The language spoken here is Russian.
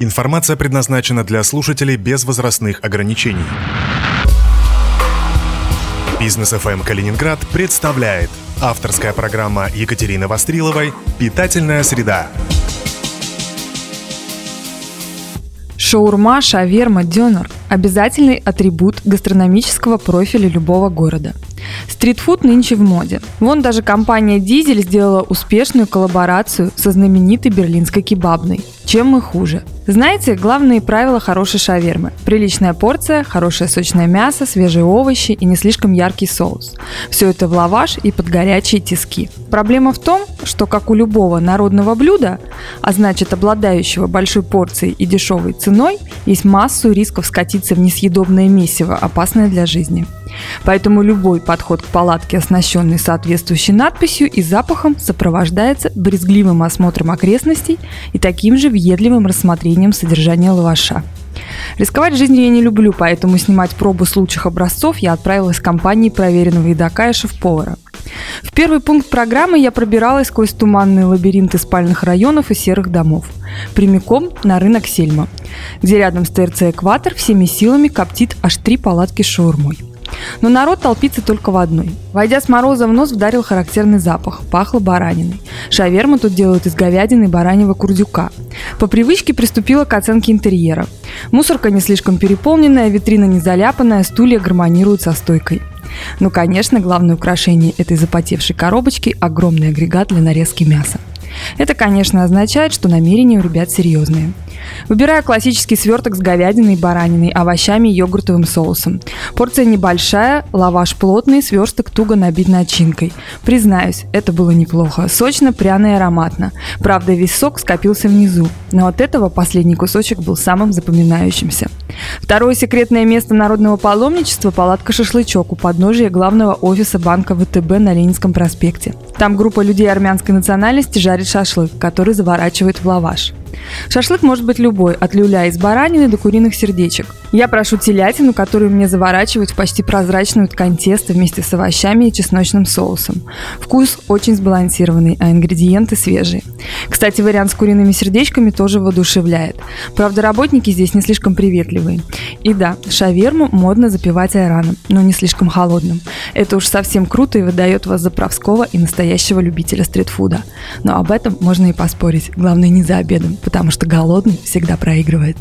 Информация предназначена для слушателей без возрастных ограничений. Бизнес FM Калининград представляет авторская программа Екатерины Востриловой «Питательная среда». Шаурма, шаверма, дёнер – обязательный атрибут гастрономического профиля любого города. Стритфуд нынче в моде. Вон даже компания «Дизель» сделала успешную коллаборацию со знаменитой берлинской кебабной. Чем мы хуже? Знаете, главные правила хорошей шавермы. Приличная порция, хорошее сочное мясо, свежие овощи и не слишком яркий соус. Все это в лаваш и под горячие тиски. Проблема в том, что как у любого народного блюда, а значит обладающего большой порцией и дешевой ценой, есть массу рисков скатиться в несъедобное месиво, опасное для жизни. Поэтому любой подход к палатке, оснащенный соответствующей надписью и запахом, сопровождается брезгливым осмотром окрестностей и таким же въедливым рассмотрением содержания лаваша. Рисковать жизнью я не люблю, поэтому снимать пробу с лучших образцов я отправилась в компании проверенного едока и шеф-повара. В первый пункт программы я пробиралась сквозь туманные лабиринты спальных районов и серых домов, прямиком на рынок Сельма, где рядом с ТРЦ «Экватор» всеми силами коптит аж три палатки шаурмой. Но народ толпится только в одной. Войдя с мороза в нос, вдарил характерный запах. Пахло бараниной. Шаверму тут делают из говядины и бараньего курдюка. По привычке приступила к оценке интерьера. Мусорка не слишком переполненная, витрина не заляпанная, стулья гармонируют со стойкой. Ну, конечно, главное украшение этой запотевшей коробочки – огромный агрегат для нарезки мяса. Это, конечно, означает, что намерения у ребят серьезные. Выбираю классический сверток с говядиной, бараниной, овощами и йогуртовым соусом. Порция небольшая, лаваш плотный, сверсток туго набит начинкой. Признаюсь, это было неплохо. Сочно, пряно и ароматно. Правда, весь сок скопился внизу. Но от этого последний кусочек был самым запоминающимся. Второе секретное место народного паломничества – палатка «Шашлычок» у подножия главного офиса банка ВТБ на Ленинском проспекте. Там группа людей армянской национальности жарит шашлык, который заворачивает в лаваш. Шашлык может быть любой, от люля из баранины до куриных сердечек. Я прошу телятину, которую мне заворачивают в почти прозрачную ткань теста вместе с овощами и чесночным соусом. Вкус очень сбалансированный, а ингредиенты свежие. Кстати, вариант с куриными сердечками тоже воодушевляет. Правда, работники здесь не слишком приветливые. И да, шаверму модно запивать айраном, но не слишком холодным. Это уж совсем круто и выдает вас за правского и настоящего любителя стритфуда. Но об этом можно и поспорить. Главное, не за обедом, потому что голодный всегда проигрывает.